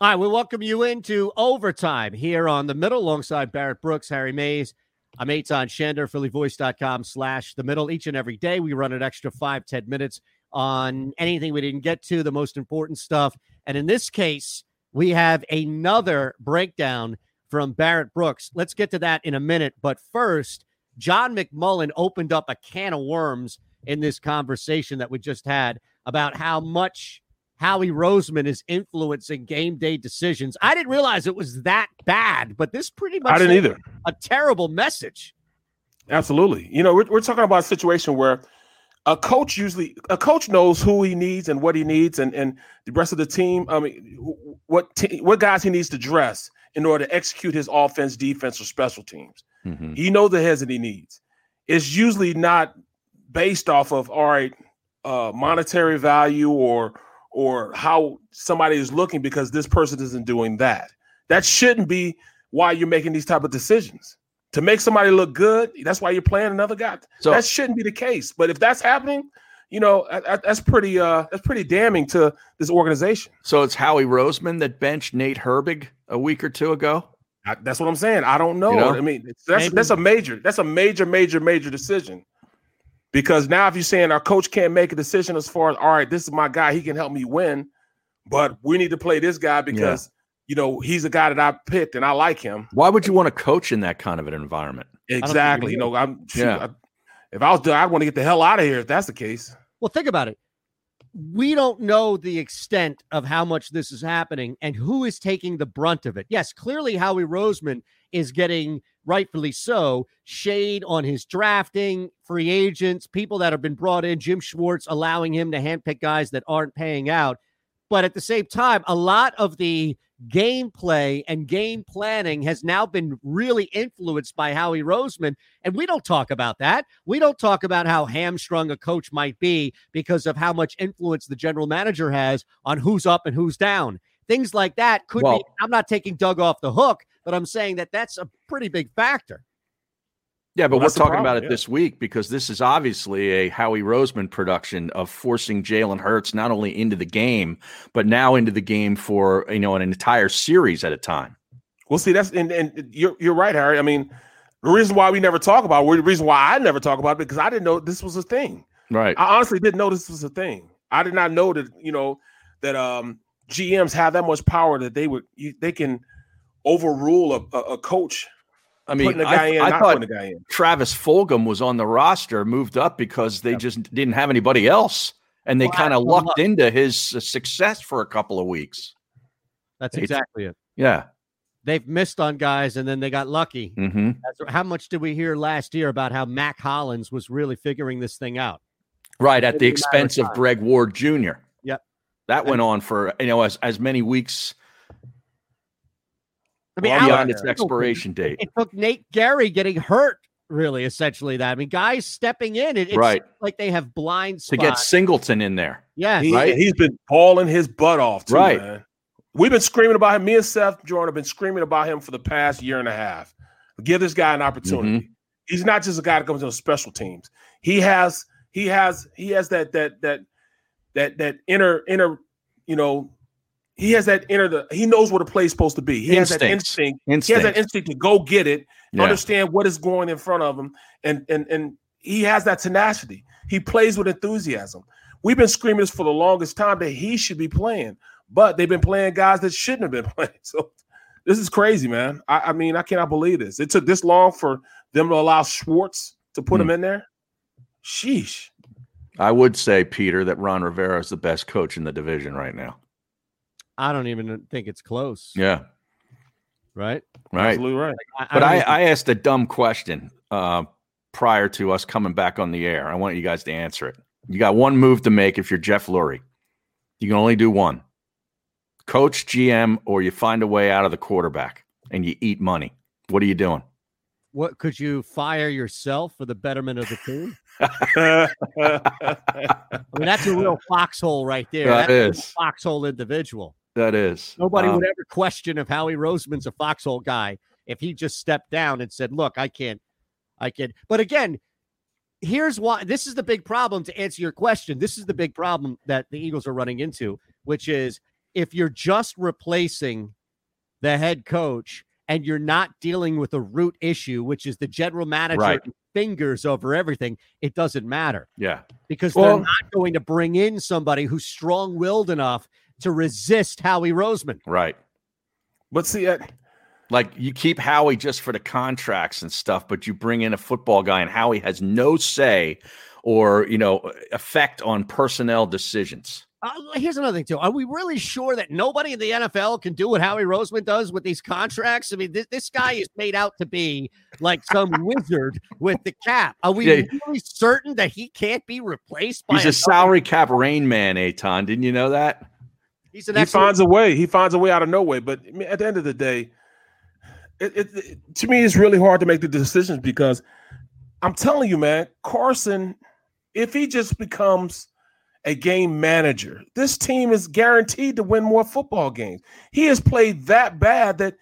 All right, we welcome you into overtime here on the middle alongside Barrett Brooks, Harry Mayes. I'm Eytan Shander, phillyvoice.com slash the middle. Each and every day, we run an extra five ten minutes on anything we didn't get to, the most important stuff. And in this case, we have another breakdown from Barrett Brooks. Let's get to that in a minute. But first, John McMullen opened up a can of worms in this conversation that we just had about how much Howie Roseman is influencing game day decisions. I didn't realize it was that bad, but this pretty much I didn't either. A terrible message. Absolutely. You know, we're, we're talking about a situation where a coach usually a coach knows who he needs and what he needs and and the rest of the team i mean what t- what guys he needs to dress in order to execute his offense defense or special teams mm-hmm. he knows the heads that he needs it's usually not based off of all right uh monetary value or or how somebody is looking because this person isn't doing that that shouldn't be why you're making these type of decisions to make somebody look good. That's why you're playing another guy. So that shouldn't be the case. But if that's happening, you know that's pretty uh that's pretty damning to this organization. So it's Howie Roseman that benched Nate Herbig a week or two ago. I, that's what I'm saying. I don't know. You know? I mean, that's Maybe. that's a major that's a major major major decision. Because now if you're saying our coach can't make a decision as far as all right, this is my guy, he can help me win, but we need to play this guy because you know, he's a guy that I picked and I like him. Why would you want to coach in that kind of an environment? Exactly. You know, I'm yeah. I, if I was done, I'd want to get the hell out of here if that's the case. Well, think about it. We don't know the extent of how much this is happening and who is taking the brunt of it. Yes, clearly Howie Roseman is getting rightfully so shade on his drafting, free agents, people that have been brought in, Jim Schwartz allowing him to handpick guys that aren't paying out. But at the same time, a lot of the gameplay and game planning has now been really influenced by Howie Roseman. And we don't talk about that. We don't talk about how hamstrung a coach might be because of how much influence the general manager has on who's up and who's down. Things like that could well, be. I'm not taking Doug off the hook, but I'm saying that that's a pretty big factor. Yeah, but well, we're talking about it yeah. this week because this is obviously a Howie Roseman production of forcing Jalen Hurts not only into the game, but now into the game for you know an entire series at a time. Well, see, that's and, and you're you're right, Harry. I mean, the reason why we never talk about it, the reason why I never talk about it, because I didn't know this was a thing. Right. I honestly didn't know this was a thing. I did not know that you know that um GMs have that much power that they would you, they can overrule a, a, a coach I mean, I, in, I thought Travis Fulgham was on the roster, moved up because they just didn't have anybody else, and they well, kind of lucked into his uh, success for a couple of weeks. That's exactly it. Yeah, they've missed on guys and then they got lucky. Mm-hmm. How much did we hear last year about how Mack Hollins was really figuring this thing out? Right at the expense of Greg Ward Jr. Yep. That went on for you know as as many weeks. I mean, beyond its expiration date. It took Nate Gerry getting hurt, really, essentially. That I mean, guys stepping in. It, it's right. like they have blind spots. to get Singleton in there. Yeah, he, right. He's been balling his butt off, too, right. Man. We've been screaming about him. Me and Seth Jordan have been screaming about him for the past year and a half. Give this guy an opportunity. Mm-hmm. He's not just a guy that comes on special teams. He has he has he has that that that that that inner inner you know he has that inner the, he knows where the play is supposed to be. He Instincts. has that instinct. Instinct. He has that instinct to go get it, yeah. understand what is going in front of him, and and and he has that tenacity. He plays with enthusiasm. We've been screaming this for the longest time that he should be playing, but they've been playing guys that shouldn't have been playing. So this is crazy, man. I, I mean, I cannot believe this. It took this long for them to allow Schwartz to put mm. him in there. Sheesh. I would say, Peter, that Ron Rivera is the best coach in the division right now. I don't even think it's close. Yeah. Right. Right. Absolutely right. Like, I, but I, I, asked a dumb question uh, prior to us coming back on the air. I want you guys to answer it. You got one move to make if you're Jeff Lurie. You can only do one coach, GM, or you find a way out of the quarterback and you eat money. What are you doing? What could you fire yourself for the betterment of the team? I mean, that's a real foxhole right there. That that's is. foxhole individual. That is. Nobody um, would ever question if Howie Roseman's a foxhole guy if he just stepped down and said, "Look, I can't, I can." But again, here's why. This is the big problem. To answer your question, this is the big problem that the Eagles are running into, which is if you're just replacing the head coach and you're not dealing with a root issue, which is the general manager right. fingers over everything, it doesn't matter. Yeah. Because well, they're not going to bring in somebody who's strong willed enough to resist Howie Roseman. Right. But see, I, like you keep Howie just for the contracts and stuff, but you bring in a football guy and Howie has no say or, you know, effect on personnel decisions. Uh, here's another thing too. Are we really sure that nobody in the NFL can do what Howie Roseman does with these contracts? I mean, this, this guy is made out to be like some wizard with the cap. Are we yeah. really certain that he can't be replaced by? He's a, a salary cap rain man, Eytan. Didn't you know that? He's an he excellent- finds a way. He finds a way out of no way. But at the end of the day, it, it, it, to me, it's really hard to make the decisions because I'm telling you, man, Carson, if he just becomes a game manager. This team is guaranteed to win more football games. He has played that bad that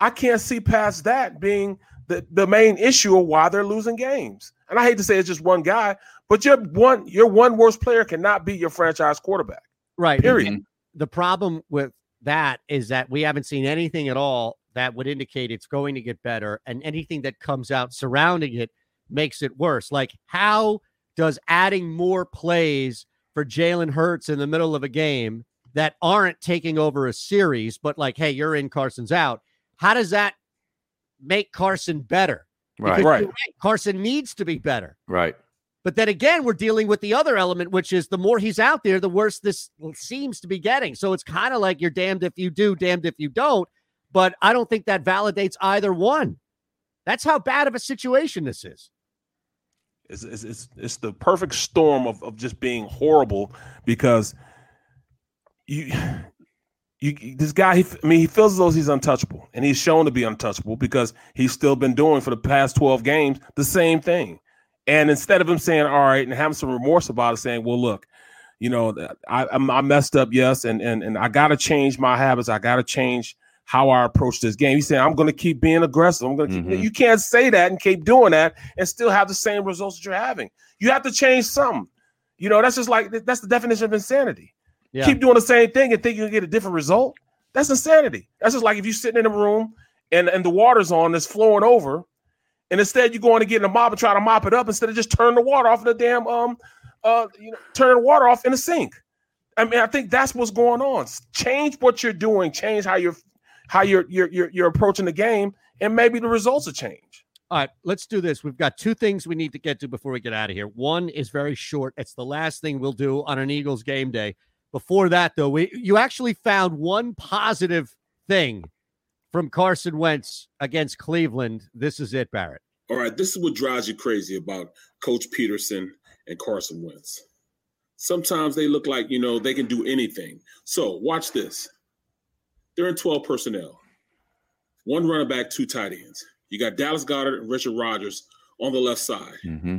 I can't see past that being the, the main issue of why they're losing games. And I hate to say it's just one guy, but your one your one worst player cannot be your franchise quarterback. Right. Period. And the problem with that is that we haven't seen anything at all that would indicate it's going to get better, and anything that comes out surrounding it makes it worse. Like, how does adding more plays for Jalen Hurts in the middle of a game that aren't taking over a series, but like, hey, you're in, Carson's out. How does that make Carson better? Right. right. Carson needs to be better. Right. But then again, we're dealing with the other element, which is the more he's out there, the worse this seems to be getting. So it's kind of like you're damned if you do, damned if you don't. But I don't think that validates either one. That's how bad of a situation this is. It's, it's, it's, it's the perfect storm of, of just being horrible because you you this guy he, I mean he feels as though he's untouchable and he's shown to be untouchable because he's still been doing for the past 12 games the same thing. And instead of him saying all right and having some remorse about it saying, "Well, look, you know, I I messed up, yes, and and and I got to change my habits. I got to change how I approach this game. He said, I'm going to keep being aggressive. I'm going to keep, mm-hmm. you can't say that and keep doing that and still have the same results that you're having. You have to change something. You know, that's just like that's the definition of insanity. Yeah. Keep doing the same thing and think you can get a different result. That's insanity. That's just like if you're sitting in a room and, and the water's on, it's flowing over, and instead you go on and get in a mop and try to mop it up instead of just turn the water off in the damn um uh you know turn the water off in the sink. I mean, I think that's what's going on. Change what you're doing, change how you're how you're you're you're, you're approaching the game, and maybe the results will change. All right, let's do this. We've got two things we need to get to before we get out of here. One is very short. It's the last thing we'll do on an Eagles game day. Before that, though, we you actually found one positive thing from Carson Wentz against Cleveland. This is it, Barrett. All right, this is what drives you crazy about Coach Pederson and Carson Wentz. Sometimes they look like, you know, they can do anything. So watch this. They're in 12 personnel. One running back, two tight ends. You got Dallas Goedert and Richard Rodgers on the left side. Mm-hmm.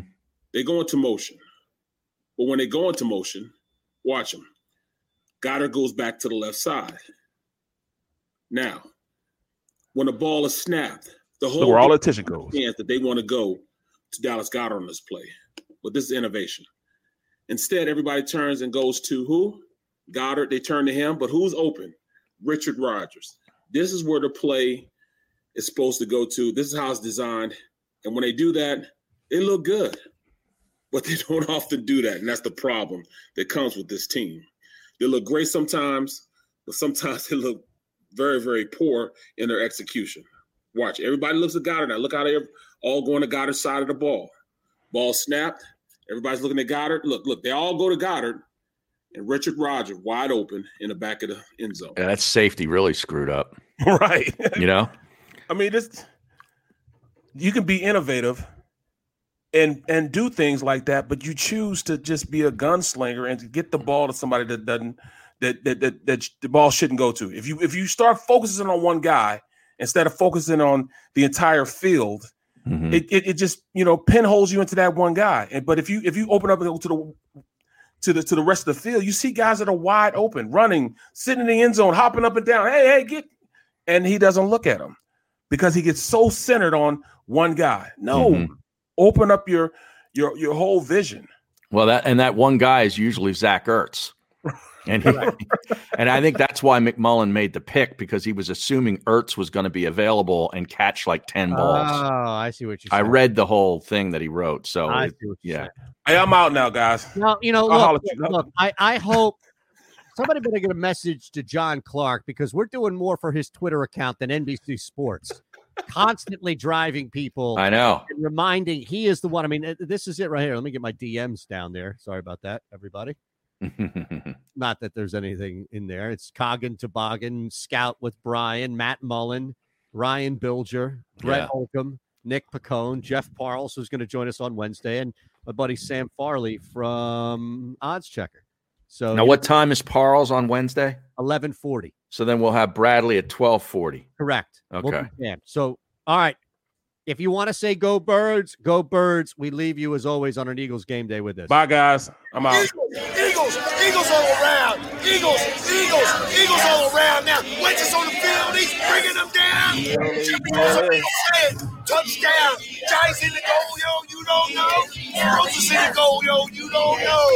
They go into motion. But when they go into motion, watch them. Goddard goes back to the left side. Now, when the ball is snapped, the whole so where all attention goes. Chance that they want to go to Dallas Goedert on this play. But this is innovation. Instead, everybody turns and goes to who? Goedert. They turn to him, but who's open? Richard Rodgers. This is where the play is supposed to go to. This is how it's designed. And when they do that, they look good. But they don't often do that. And that's the problem that comes with this team. They look great sometimes, but sometimes they look very, very poor in their execution. Watch. Everybody looks at Goedert now. Look how they're all going to Goedert's side of the ball. Ball snapped. Everybody's looking at Goedert. Look, look, they all go to Goedert and Richard Rodgers wide open in the back of the end zone. Yeah, that's safety really screwed up. right. You know? I mean, this you can be innovative and and do things like that, but you choose to just be a gunslinger and to get the ball to somebody that doesn't that that that, that the ball shouldn't go to. If you if you start focusing on one guy instead of focusing on the entire field, mm-hmm. it, it, it just you know pinholes you into that one guy. And but if you if you open up and go to the to the to the rest of the field, you see guys that are wide open, running, sitting in the end zone, hopping up and down. Hey, hey, get and he doesn't look at them because he gets so centered on one guy. No, mm-hmm. open up your your your whole vision. Well, that and that one guy is usually Zach Ertz. And he, and I think that's why McMullen made the pick because he was assuming Ertz was going to be available and catch like ten oh, balls. Oh, I see what you. I read the whole thing that he wrote. So it, yeah, hey, I'm out now, guys. Well, you know, look, look, look, I I hope somebody better get a message to John Clark because we're doing more for his Twitter account than NBC Sports. Constantly driving people. I know. And reminding he is the one. I mean, uh, this is it right here. Let me get my DMs down there. Sorry about that, everybody. Not that there's anything in there. It's Coggin Toboggan, Scout with Brian, Matt Mullen, Ryan Bilger, Brett yeah. Holcomb, Nick Pacone, Jeff Parles, who's going to join us on Wednesday, and my buddy Sam Farley from Odds Checker. So now, what time is Parles on Wednesday? Eleven forty. So then we'll have Bradley at twelve forty. Correct. Okay. We'll so all right, if you want to say go birds, go birds. We leave you as always on an Eagles game day with this. Bye, guys. I'm out. Eagles, Eagles, Eagles all around. Eagles, Eagles, Eagles all around. Now, Wentz is on the field. He's bringing them down. Yeah, Touchdown. Giants in the goal, yo. You don't know. Roses in the goal, yo. You don't know.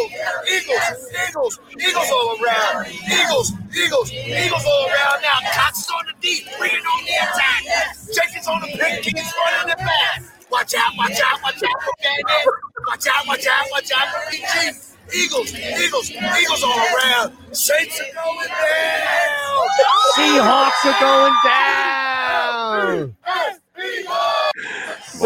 Eagles, Eagles, Eagles all around. Eagles, Eagles, Eagles all around. Now, Cox is on the deep, bringing on the attack. Jenkins on the pick, Kings running it back. Watch out, watch out, watch out for Batman. Watch out, watch out, watch out for BG. Eagles, Eagles, Eagles all around. Saints are going down. Seahawks are going down.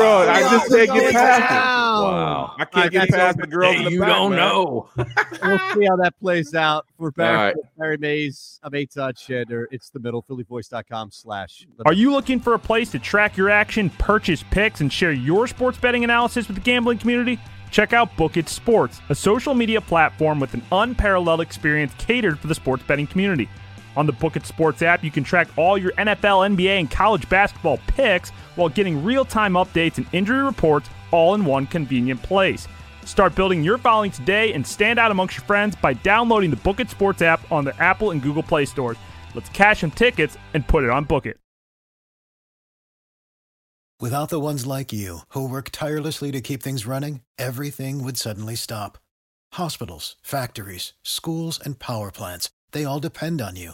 Bro, I just can't get past it. Wow. I can't get past the girls in the You back, don't man. know. we'll see how that plays out. We're back right. with Barry Mays. I'm Eytan Shander. It's the middle, phillyvoice.com slash. Are you looking for a place to track your action, purchase picks, and share your sports betting analysis with the gambling community? Check out Bookit Sports, a social media platform with an unparalleled experience catered for the sports betting community. On the Bookit Sports app, you can track all your NFL, NBA, and college basketball picks while getting real time updates and injury reports all in one convenient place. Start building your following today and stand out amongst your friends by downloading the Bookit Sports app on the Apple and Google Play stores. Let's cash some tickets and put it on Bookit. Without the ones like you, who work tirelessly to keep things running, everything would suddenly stop. Hospitals, factories, schools, and power plants, they all depend on you.